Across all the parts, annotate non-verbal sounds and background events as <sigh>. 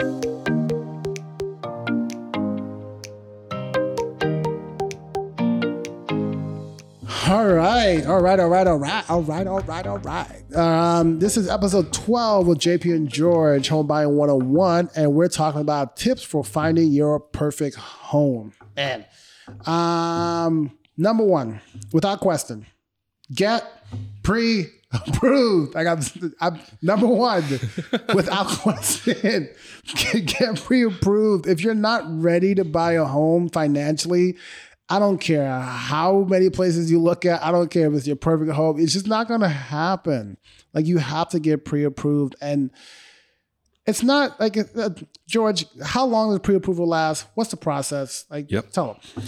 All right, all right, all right, all right, all right, all right, all right. Um, this is episode 12 with JP and George, Home Buying 101, and we're talking about tips for finding your perfect home. And um, number one, without question, get pre approved. I got I'm, number one, without <laughs> question, get, get pre approved. If you're not ready to buy a home financially, I don't care how many places you look at. I don't care if it's your perfect home. It's just not going to happen. Like you have to get pre-approved, and it's not like uh, George. How long does pre-approval last? What's the process? Like, Yep. tell them.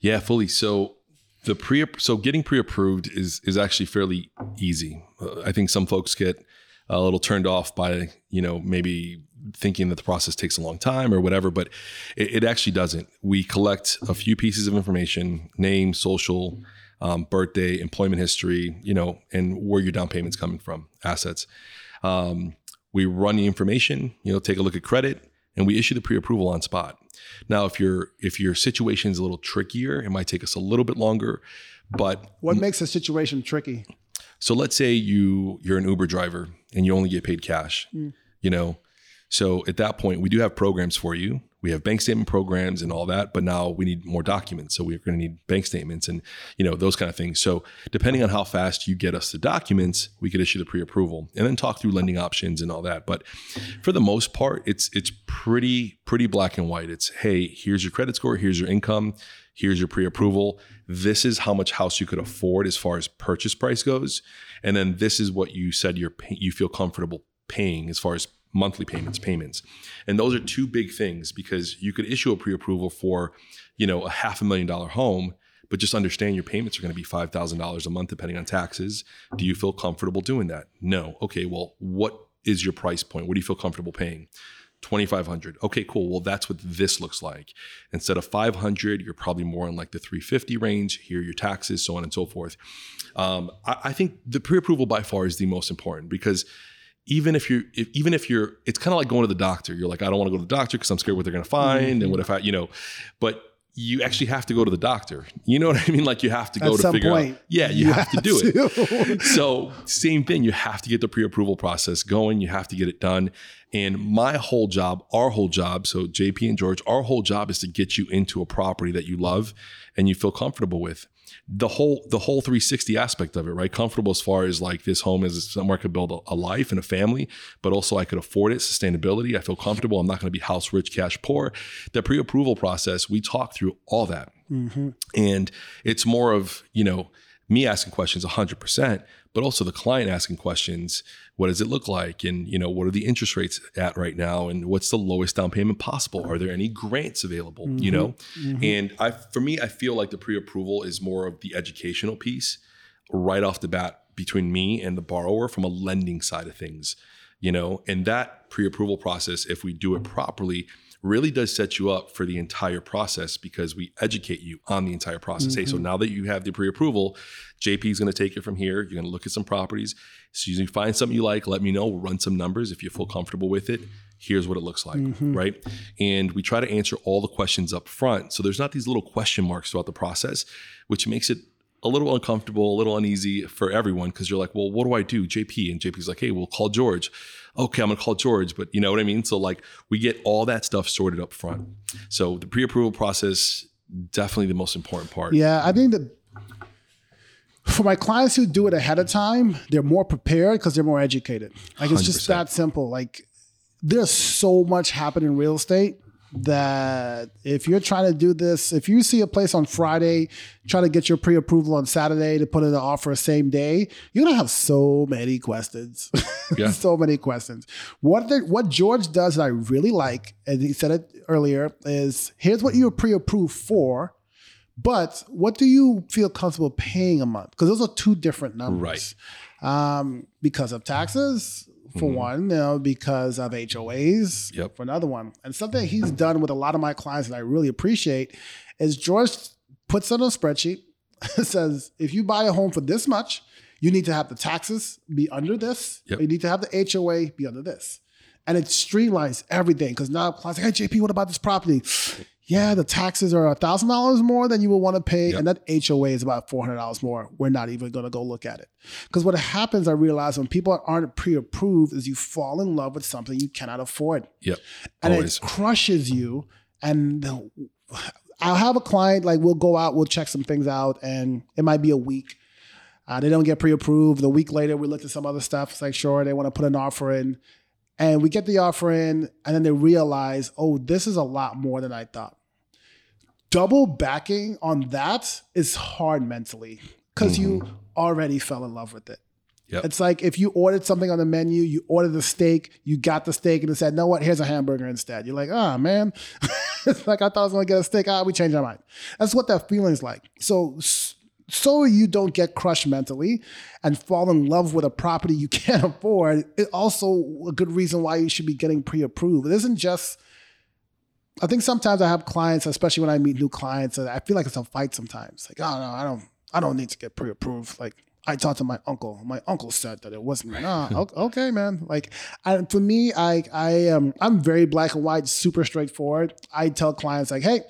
Yeah, fully. So the pre so getting pre-approved is is actually fairly easy. Uh, I think some folks get a little turned off by you know maybe thinking that the process takes a long time or whatever, but it, it actually doesn't. We collect a few pieces of information: name, social, um, birthday, employment history, you know, and where your down payment's coming from, assets. Um, we run the information, you know, take a look at credit, and we issue the pre-approval on spot. Now, if your if your situation is a little trickier, it might take us a little bit longer. But What makes a situation tricky? so let's say you you're an Uber driver and you only get paid cash. Mm. You know, so at that point, we do have programs for you. We have bank statement programs and all that, but now we need more documents. So we're going to need bank statements and you know those kind of things. So depending on how fast you get us the documents, we could issue the pre-approval and then talk through lending options and all that. But for the most part, it's it's pretty pretty black and white. It's hey, here's your credit score, here's your income, here's your pre-approval. This is how much house you could afford as far as purchase price goes, and then this is what you said you're you feel comfortable paying as far as monthly payments payments. And those are two big things because you could issue a pre-approval for you know a half a million dollar home but just understand your payments are going to be $5000 a month depending on taxes. Do you feel comfortable doing that? No. Okay well what is your price point? What do you feel comfortable paying? 2500 okay cool. Well that's what this looks like. Instead of 500 you're probably more in like the 350 range. Here your taxes so on and so forth. Um, I, I think the pre-approval by far is the most important because even if you're if, even if you're it's kind of like going to the doctor. You're like i don't want to go to the doctor because i'm scared what they're going to find and mm-hmm. what if i you know. But you actually have to go to the doctor. You know <laughs> what i mean? Like you have to go At to some figure point, out yeah you, you have, to have do it. <laughs> so same thing. You have to get the pre-approval process going. You have to get it done. And my whole job our whole job so jp and george our whole job is to get you into a property that you love and you feel comfortable with the whole the whole 360 aspect of it right? Comfortable as far as like this home is somewhere i could build a, a life and a family but also i could afford it sustainability. I feel comfortable. I'm not going to be house rich cash poor. The pre-approval process we talk through all that. Mm-hmm. And it's more of you know me asking questions 100% but also the client asking questions what does it look like? And you know what are the interest rates at right now? And what's the lowest down payment possible? Are there any grants available you mm-hmm. know? Mm-hmm. And i for me i feel like the pre-approval is more of the educational piece right off the bat between me and the borrower from a lending side of things you know? And that pre-approval process if we do it properly really does set you up for the entire process because we educate you on the entire process. Hey so mm-hmm. now that you have the pre-approval jp is going to take it from here. You're going to look at some properties. So you find something you like let me know. We'll run some numbers if you feel mm-hmm. comfortable with it. Here's what it looks like mm-hmm. right? And we try to answer all the questions up front. So there's not these little question marks throughout the process which makes it a little uncomfortable, a little uneasy for everyone because you're like, well, what do I do? JP. And JP's like, hey, we'll call George. Okay, I'm gonna call George, but you know what I mean? So like we get all that stuff sorted up front. So the pre-approval process, definitely the most important part. Yeah, I think that for my clients who do it ahead of time, they're more prepared because they're more educated. Like it's just 100%. that simple. Like there's so much happening in real estate that if you're trying to do this, if you see a place on Friday, try to get your pre-approval on Saturday to put in an offer same day, you're gonna have so many questions. <laughs> Yeah. so many questions. What the, what George does that I really like, and he said it earlier, is here's what you're pre-approved for. But what do you feel comfortable paying a month? Because those are two different numbers. Right. Um, because of taxes, for mm-hmm. one, you know, because of HOAs, Yep. for another one. And something he's done with a lot of my clients that I really appreciate is George puts on a spreadsheet, <laughs> says, if you buy a home for this much, you need to have the taxes be under this. Yep. You need to have the HOA be under this. And it streamlines everything because now clients like, hey JP, what about this property? Yeah, the taxes are a thousand dollars more than you would want to pay, Yep. and that HOA is about four hundred dollars more. We're not even going to go look at it because what happens, I realize, when people aren't pre-approved, is you fall in love with something you cannot afford Yep. and Always. it crushes you. And I'll have a client like we'll go out, we'll check some things out, and it might be a week. Uh, they don't get pre-approved. The week later, we looked at some other stuff. It's like, sure, they want to put an offer in, and we get the offer in, and then they realize, oh, this is a lot more than I thought. Double backing on that is hard mentally because you already fell in love with it. Yep. It's like if you ordered something on the menu, you ordered the steak, you got the steak, and it said, "No, what? Here's a hamburger instead." You're like, "Ah, man." <laughs> it's like I thought I was gonna get a steak. Ah, we changed our mind. That's what that feeling's like. So, so you don't get crushed mentally and fall in love with a property you <laughs> can't afford. It also a good reason why you should be getting pre-approved. It isn't just. I think sometimes I have clients, especially when I meet new clients, I feel like it's a fight sometimes. Like, oh no, I don't, I don't need to get pre-approved. Like, I talked to my uncle. My uncle said that it wasn't. Nah, <laughs> okay, man. Like, I, for me, I, I am, I'm very black and white, super straightforward. I tell clients like, hey,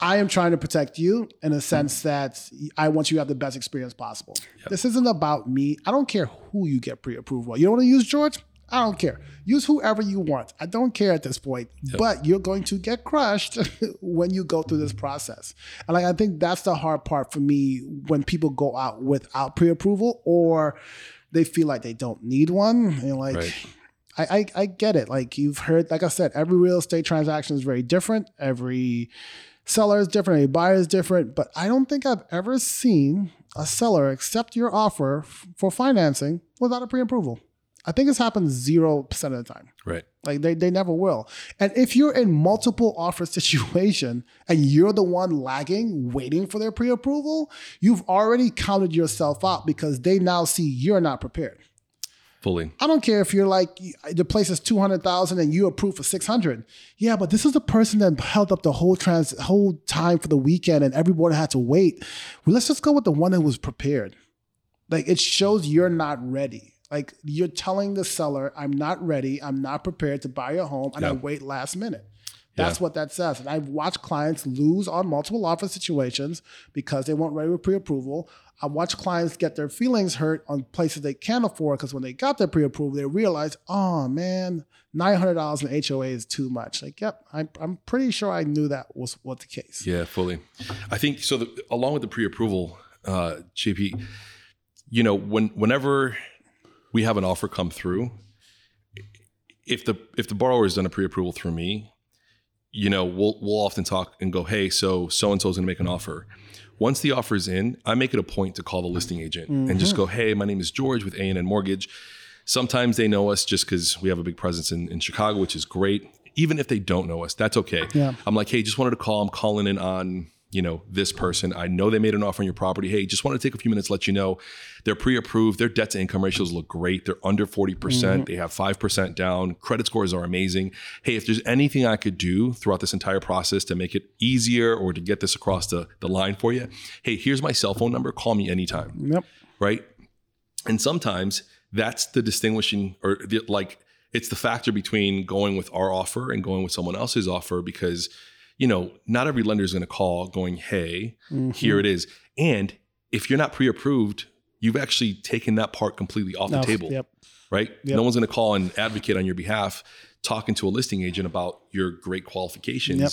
I am trying to protect you in a sense that I want you to have the best experience possible. This isn't about me. I don't care who you get pre-approved. for. You don't want to use George? I don't care. Use whoever you want. I don't care at this point. But you're going to get crushed <laughs> when you go through this process. And like I think that's the hard part for me when people go out without pre-approval or they feel like they don't need one. And like, Right. I, I I get it. Like you've heard, like I said, every real estate transaction is very different. Every seller is different. Every buyer is different. But I don't think I've ever seen a seller accept your offer f- for financing without a pre-approval. I think it's happened zero percent of the time. Right. Like they, they never will. And if you're in multiple offer <laughs> situation and you're the one lagging, waiting for their pre-approval, you've already counted yourself out because they now see you're not prepared. Fully. I don't care if you're like the place is two hundred thousand and you approve for six hundred. Yeah, but this is the person that held up the whole trans whole time for the weekend and everyone had to wait. Well, let's just go with the one that was prepared. Like it shows you're not ready. Like you're telling the seller, I'm not ready, I'm not prepared to buy your home, and I wait last minute. That's Yeah. what that says. And I've watched clients lose on multiple offer situations because they weren't ready with pre-approval. I watched clients get their feelings hurt on places they can't afford because when they got their pre-approval, they realized, oh man, nine hundred dollars in HOA is too much. Like, yep, I'm, I'm pretty sure I knew that was what the case. Yeah, fully. I think so. The, along with the pre-approval, uh, JP, you know, when whenever we have an offer come through, if the if the borrower has done a pre-approval through me, you know, we'll we'll often talk and go, hey, so so and so is going to make an offer. Once the offer is in, I make it a point to call the listing agent and just mm-hmm. go, hey, my name is George with A and N Mortgage. Sometimes they know us just because we have a big presence in, in Chicago, which is great. Even if they don't know us, that's okay. Yeah. I'm like, hey, just wanted to call. I'm calling in on you know this person. I know they made an offer on your property. Hey, just wanted to take a few minutes to let you know they're pre-approved. Their debt to income ratios look great. They're under 40%. Mm-hmm. They have 5% down. Credit scores are amazing. Hey, if there's anything I could do throughout this entire process to make it easier or to get this across the, the line for you, hey, here's my cell phone number. Call me anytime Yep. right? And sometimes that's the distinguishing or the, like it's the factor between going with our offer and going with someone else's offer because you know not every lender is going to call going hey here it is and if you're not pre-approved you've actually taken that part completely off the table Yep. right Yep. no one's going to call and advocate on your behalf talking to a listing agent about your great qualifications Yep.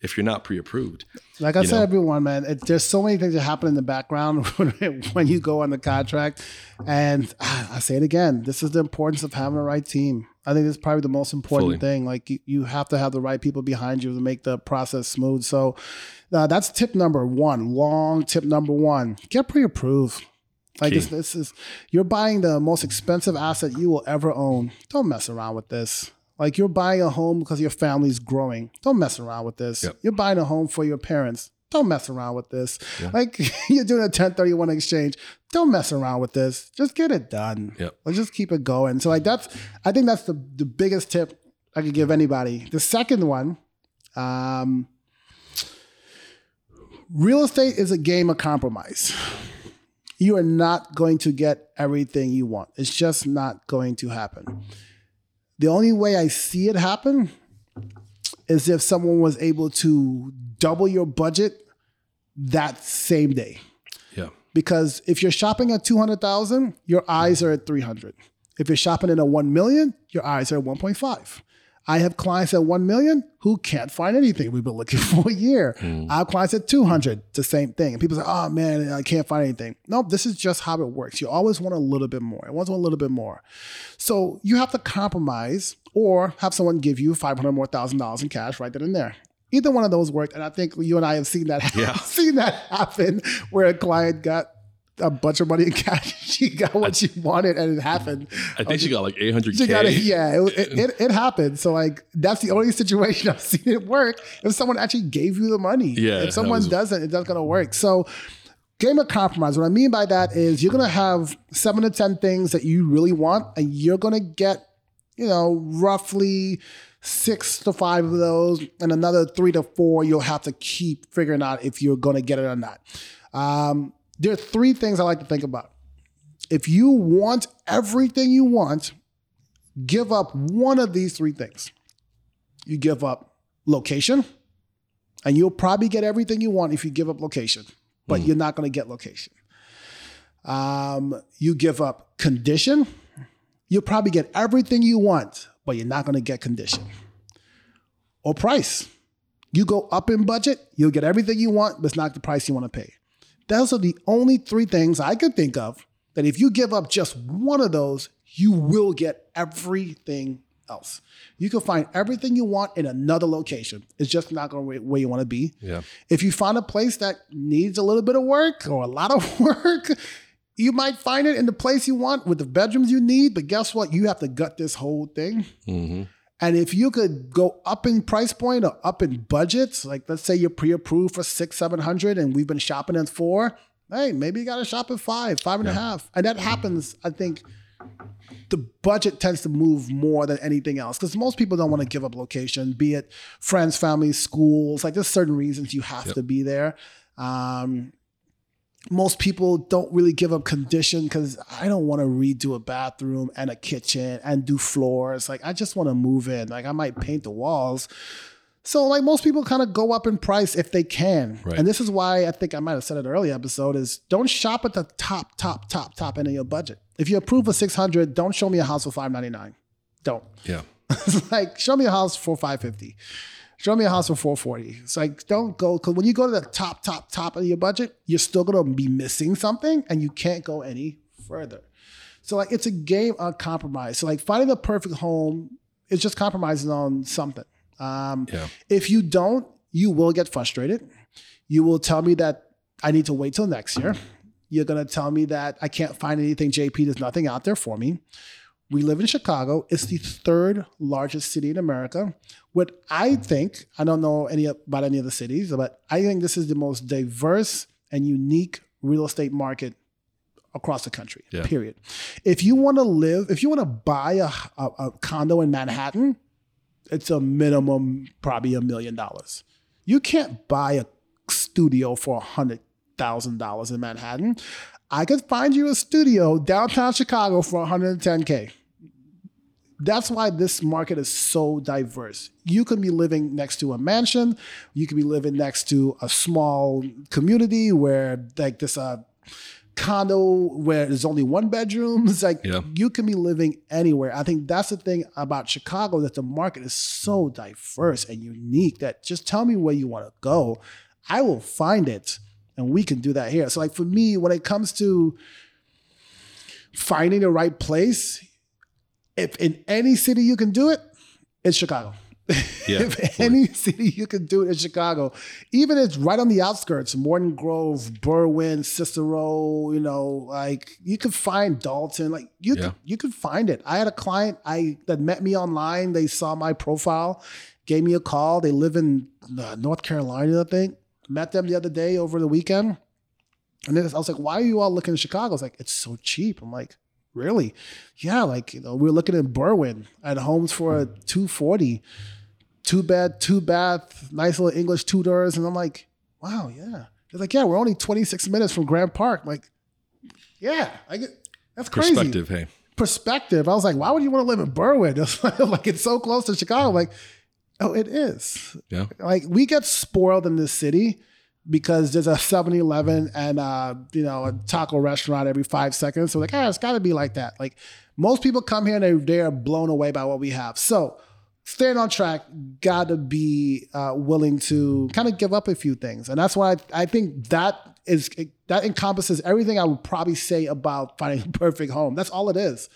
if you're not pre-approved Like I said, know? everyone, man, it, there's so many things that happen in the background <laughs> when, when you go on the contract. And ah, I say it again, this is the importance of having the right team. I think this is probably the most important Fully. thing. Like you, you have to have the right people behind you to make the process smooth. So uh, that's tip number one. Long tip number one: get pre-approved. Like this, this is you're buying the most expensive asset you will ever own. Don't mess around with this. Like you're buying a home because your family's growing. Don't mess around with this. Yep. You're buying a home for your parents. Don't mess around with this. Like <laughs> you're doing a 1031 exchange. Don't mess around with this. Just get it done. Yep. Let's just keep it going. So like that's I think that's the the biggest tip I could give anybody. The second one, um, real estate is a game of compromise. You are not going to get everything you want. It's just not going to happen. The only way I see it happen is if someone was able to double your budget that same day. Yeah. Because if you're shopping at 200,000, your eyes are at 300. If you're shopping in a 1 million, your eyes are at 1.5. I have clients at 1 million who can't find anything we've been looking <laughs> for a year. Hmm. I have clients at 200, the same thing. And people say, oh man, I can't find anything. No, this is just how it works. You always want a little bit more. I always want a little bit more. So you have to compromise or have someone give you 500 more thousand dollars in cash right then and there. Either one of those worked. And I think you and I have seen that, Yeah. <laughs> seen that happen where a client got a bunch of money in cash. <laughs> She got what she wanted and it happened. I think she got like 800K. She got it. Yeah, it, it, it, it happened. So like that's the only situation <laughs> I've seen it work. If someone actually gave you the money. Yeah, If someone was- doesn't, it's not gonna work. So game of compromise. What I mean by that is you're gonna have seven to ten things that you really want, and you're gonna get, you know, roughly six to five of those, and another three to four you'll have to keep figuring out if you're gonna get it or not. Um, there are three things I like to think about. If you want everything you want, give up one of these three things. You give up location, and you'll probably get everything you want if you give up location, but you're not going to get location. Um, you give up condition, you'll probably get everything you want, but you're not going to get condition. Or price. You go up in budget, you'll get everything you want, but it's not the price you want to pay. Those are the only three things I could think of that if you give up just one of those, you will get everything else. You can find everything you want in another location. It's just not going to be where you want to be. Yeah. If you find a place that needs a little bit of work or a lot of <laughs> work, you might find it in the place you want with the bedrooms you need. But guess what? You have to gut this whole thing. hmm And if you could go up in price point or up in budgets, like let's say you're pre-approved for six, seven hundred, and we've been shopping at four. Hey, maybe you got to shop at five, five and a half, and that happens. I think the budget tends to move more than anything else because most people don't want to give up location, be it friends, family, schools. Like there's certain reasons you have to be there. Um, most people don't really give up condition because I don't want to redo a bathroom and a kitchen and do floors. Like I just want to move in. Like I might paint the walls. So like most people kind of go up in price if they can. Right. And this is why I think I might have said it earlier episode is don't shop at the top, top, top, top end of your budget. If you approve for 600, don't show me a house for 599. Don't. Yeah. <laughs> It's like show me a house for 550 show me a house for 440 it's like don't go because when you go to the top top top of your budget you're still going to be missing something and you can't go any further. So like it's a game of compromise. So like finding the perfect home is just compromising on something. Um, Yeah. if you don't you will get frustrated. You will tell me that i need to wait till next year. You're going to tell me that i can't find anything jp there's nothing out there for me we live in Chicago. It's the third largest city in America. What I think, I don't know any about any other cities, but I think this is the most diverse and unique real estate market across the country. Yeah. Period. If you want to live, if you want to buy a, a, a condo in Manhattan, it's a minimum probably a million dollars. You can't buy a studio for a hundred thousand dollars in Manhattan. I could find you a studio downtown Chicago for 110k. That's why this market is so diverse. You can be living next to a mansion, you could be living next to a small community where like this uh condo where there's only one bedroom. It's like Yeah. you can be living anywhere. I think that's the thing about Chicago that the market is so diverse and unique that just tell me where you want to go. I will find it and we can do that here. So like for me when it comes to finding the right place, if in any city you can do it, it's Chicago. <laughs> Yeah, if any city you can do it in Chicago, even if it's right on the outskirts, Morton Grove, Berwyn, Cicero, you know, like you could find Dolton, like you Yeah. could, you could find it. I had a client I that met me online. They saw my profile, gave me a call. They live in uh, North Carolina, I think. Met them the other day over the weekend. And then I was like, why are you all looking in Chicago? It's like, it's so cheap. I'm like, really? Yeah, like, you know, we are looking in Berwyn at homes for a 240, two bed, two bath, nice little English Tudors. And I'm like, wow, yeah. They're like, yeah, we're only 26 minutes from Grant Park. I'm like, yeah, I get that's crazy. Perspective. Hey. perspective, I was like, why would you want to live in Berwyn? <laughs> like it's so close to Chicago. Like, oh, it is. Yeah. Like we get spoiled in this city because there's a 7-Eleven and uh, you know, a taco restaurant every five seconds. So like, ah, it's gotta be like that. Like most people come here and they they're blown away by what we have. So staying on track, gotta be uh, willing to kind of give up a few things. And that's why I, I think that is that encompasses everything I would probably say about finding a <laughs> perfect home. That's all it is.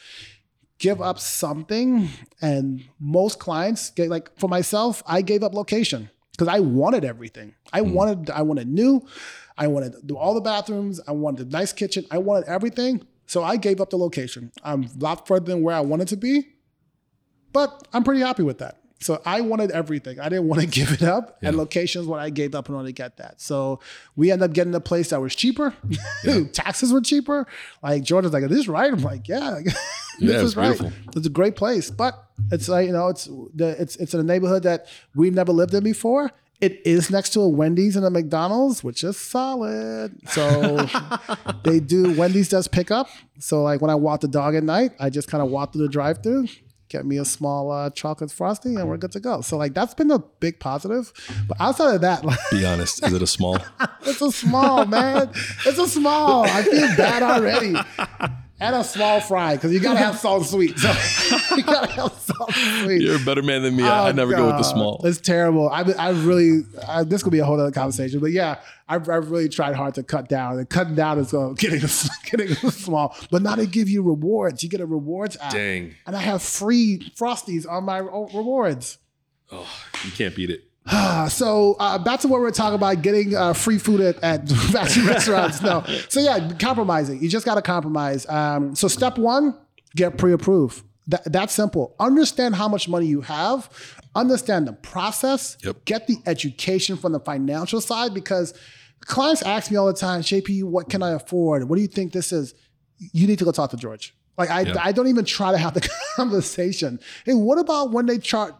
Give up something, and most clients get like for myself, I gave up location because I wanted everything. I Hmm. wanted I wanted new, I wanted to do all the bathrooms, I wanted a nice kitchen, I wanted everything. So I gave up the location. I'm a lot further than where I wanted to be, but I'm pretty happy with that. So I wanted everything. I didn't want to <laughs> give it up, and Yeah. locations what I gave up in order to get that. So we ended up getting a place that was cheaper. <laughs> Taxes were cheaper. Like Jordan's like, "Is this right?" I'm like, "Yeah, <laughs> this Yeah, is it's right. beautiful. It's a great place, but it's like you know, it's the it's it's in a neighborhood that we've never lived in before. It is next to a Wendy's and a McDonald's, which is solid. So they do Wendy's does pick up. So like when I walk the dog at night, I just kind of walk through the drive-through, get me a small uh, chocolate frosting and we're good to go. So like that's been a big positive. But outside of that, like, Be honest. Is it a small? <laughs> it's a small man. It's a small. I feel bad already. And a small fry because you gotta have salt and sweet. <laughs> So <laughs> you gotta have salt and sweet. You're a better man than me. I, I Oh, never go with the small. It's terrible. I, I really, I, this could be a whole other conversation. But yeah, I've, I've really tried hard to cut down. And cutting down is uh, getting, <laughs> getting small. But now they give you rewards. You get a rewards app. Dang. And I have free Frosties on my rewards. Oh, you can't beat it. <sighs> So uh, back to what we are talking about, getting uh, free food at, at <laughs> fancy restaurants. No, so yeah, compromising. You just got to compromise. Um, so step one, get pre-approved. That, that's simple. Understand how much money you have. Understand the process. Yep. Get the education from the financial side because clients ask me all the time, JP, what can I afford? What do you think this is? You need to go talk to George. Like I, Yeah. I don't even try to have the <laughs> conversation. Hey, what about when they chart?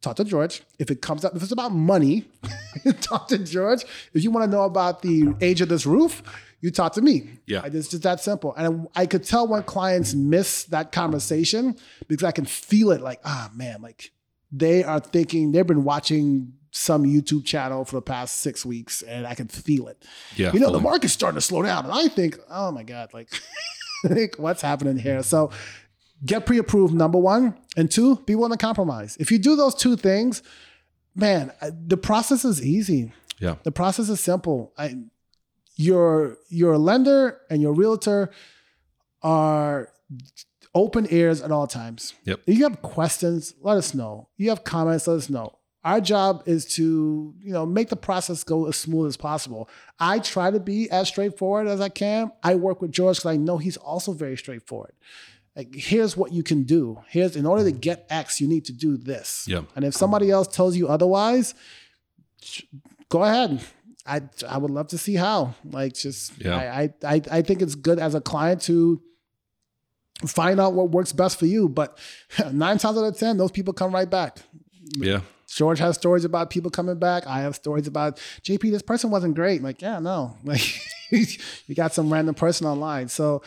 Talk to George. If it comes up, if it's about money, <laughs> talk to George. If you want to know about the age of this roof, you talk to me. Yeah. It's just that simple. And I could tell when clients miss that conversation because I can feel it like, ah, man, like they are thinking, they've been watching some YouTube channel for the past six weeks and I can feel it. Yeah. You know, the market's starting to slow down. And I think, oh my God, like, <laughs> like what's happening here? So get pre-approved, number one. And two, be willing to compromise. If you do those two things, man, the process is easy. Yeah. The process is simple. I, your your lender and your realtor are open ears at all times. Yep. If you have questions, let us know. You have comments, let us know. Our job is to, you know, make the process go as smooth as possible. I try to be as straightforward as I can. I work with George because I know he's also very straightforward. Like, here's what you can do. Here's in order to mm. get X, you need to do this. Yeah. And if somebody else tells you otherwise, go ahead. I I would love to see how. Like, just Yeah. I, I I think it's good as a client to find out what works best for you. But <laughs> nine times out of ten, those people come right back. Yeah. George has stories about people coming back. I have stories about JP. This person wasn't great. Like, yeah, no, <laughs> like you got some random person online. So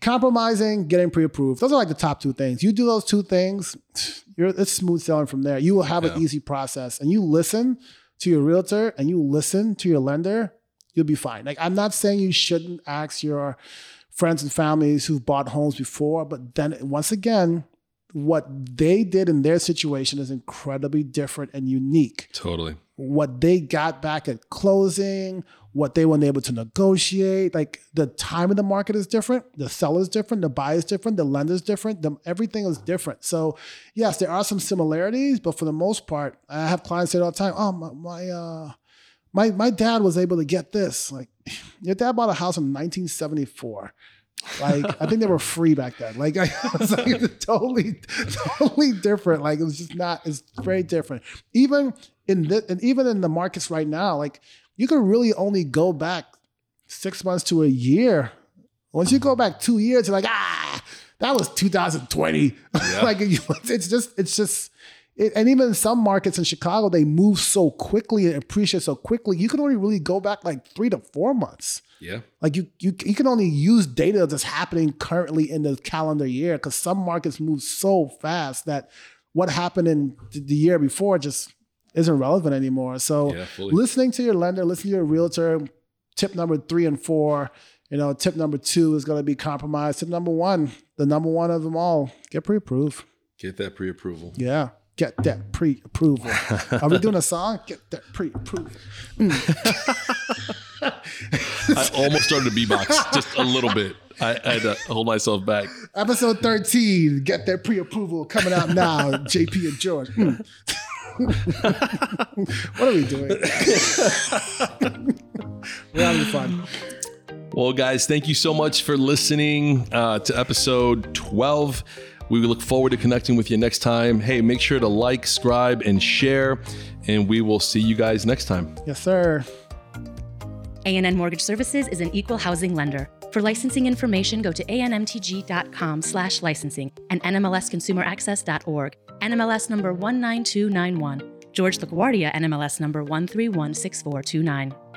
compromising, getting pre-approved. Those are like the top two things. You do those two things, <sniffs> you're it's smooth sailing from there. You will have an easy process, and you listen to your realtor and you listen to your lender. You'll be fine. Like, I'm not saying you shouldn't ask your friends and families who've bought homes before, but then once again, what they did in their situation is incredibly different and unique. Totally. What they got back at closing, what they weren't able to negotiate, like the time of the market is different, the seller's different, the buyer's different, the lender's different, the, everything is different. So, yes, there are some similarities, but for the most part, I have clients say all the time. Oh, my, my uh, my my dad was able to get this. Like, <sighs> your dad bought a house in 1974. Like, I think they were free back then. Like, I <laughs> was like, totally, totally different. Like, it was just not. It's very different. Even in this, and even in the markets right now, like, you can really only go back six months to a year. Once you go back two years, you're like, ah, that was 2020. <laughs> like, it's just, it's just it, and even in some markets in Chicago, they move so quickly and appreciate so quickly. You can only really go back like three to four months. Yeah. Like you, you, you can only use data that's happening currently in the calendar year because some markets move so fast that what happened in the year before just isn't relevant anymore. So Yeah, listening to your lender, listening to your realtor, tip number three and four, you know, tip number two is going to be compromised. Tip number one, the number one of them all, get pre-approved. Get that pre-approval. Yeah. Get that pre-approval. <laughs> Are we doing a song? Get that pre-approval. I almost started a beatbox just a little bit. I, I had to hold myself back. Episode 13, get that pre-approval coming out now. <laughs> JP and George. Hmm. What are we doing? <laughs> We're having fun. Well, guys, thank you so much for listening uh, to episode 12. We look forward to connecting with you next time. Hey, make sure to like, subscribe, and share, and we will see you guys next time. Yes, sir. ANN Mortgage Services is an equal housing lender. For licensing information, go to anmtg.com slash licensing and nmlsconsumeraccess.org. NMLS number 19291. George LaGuardia, NMLS number 1316429.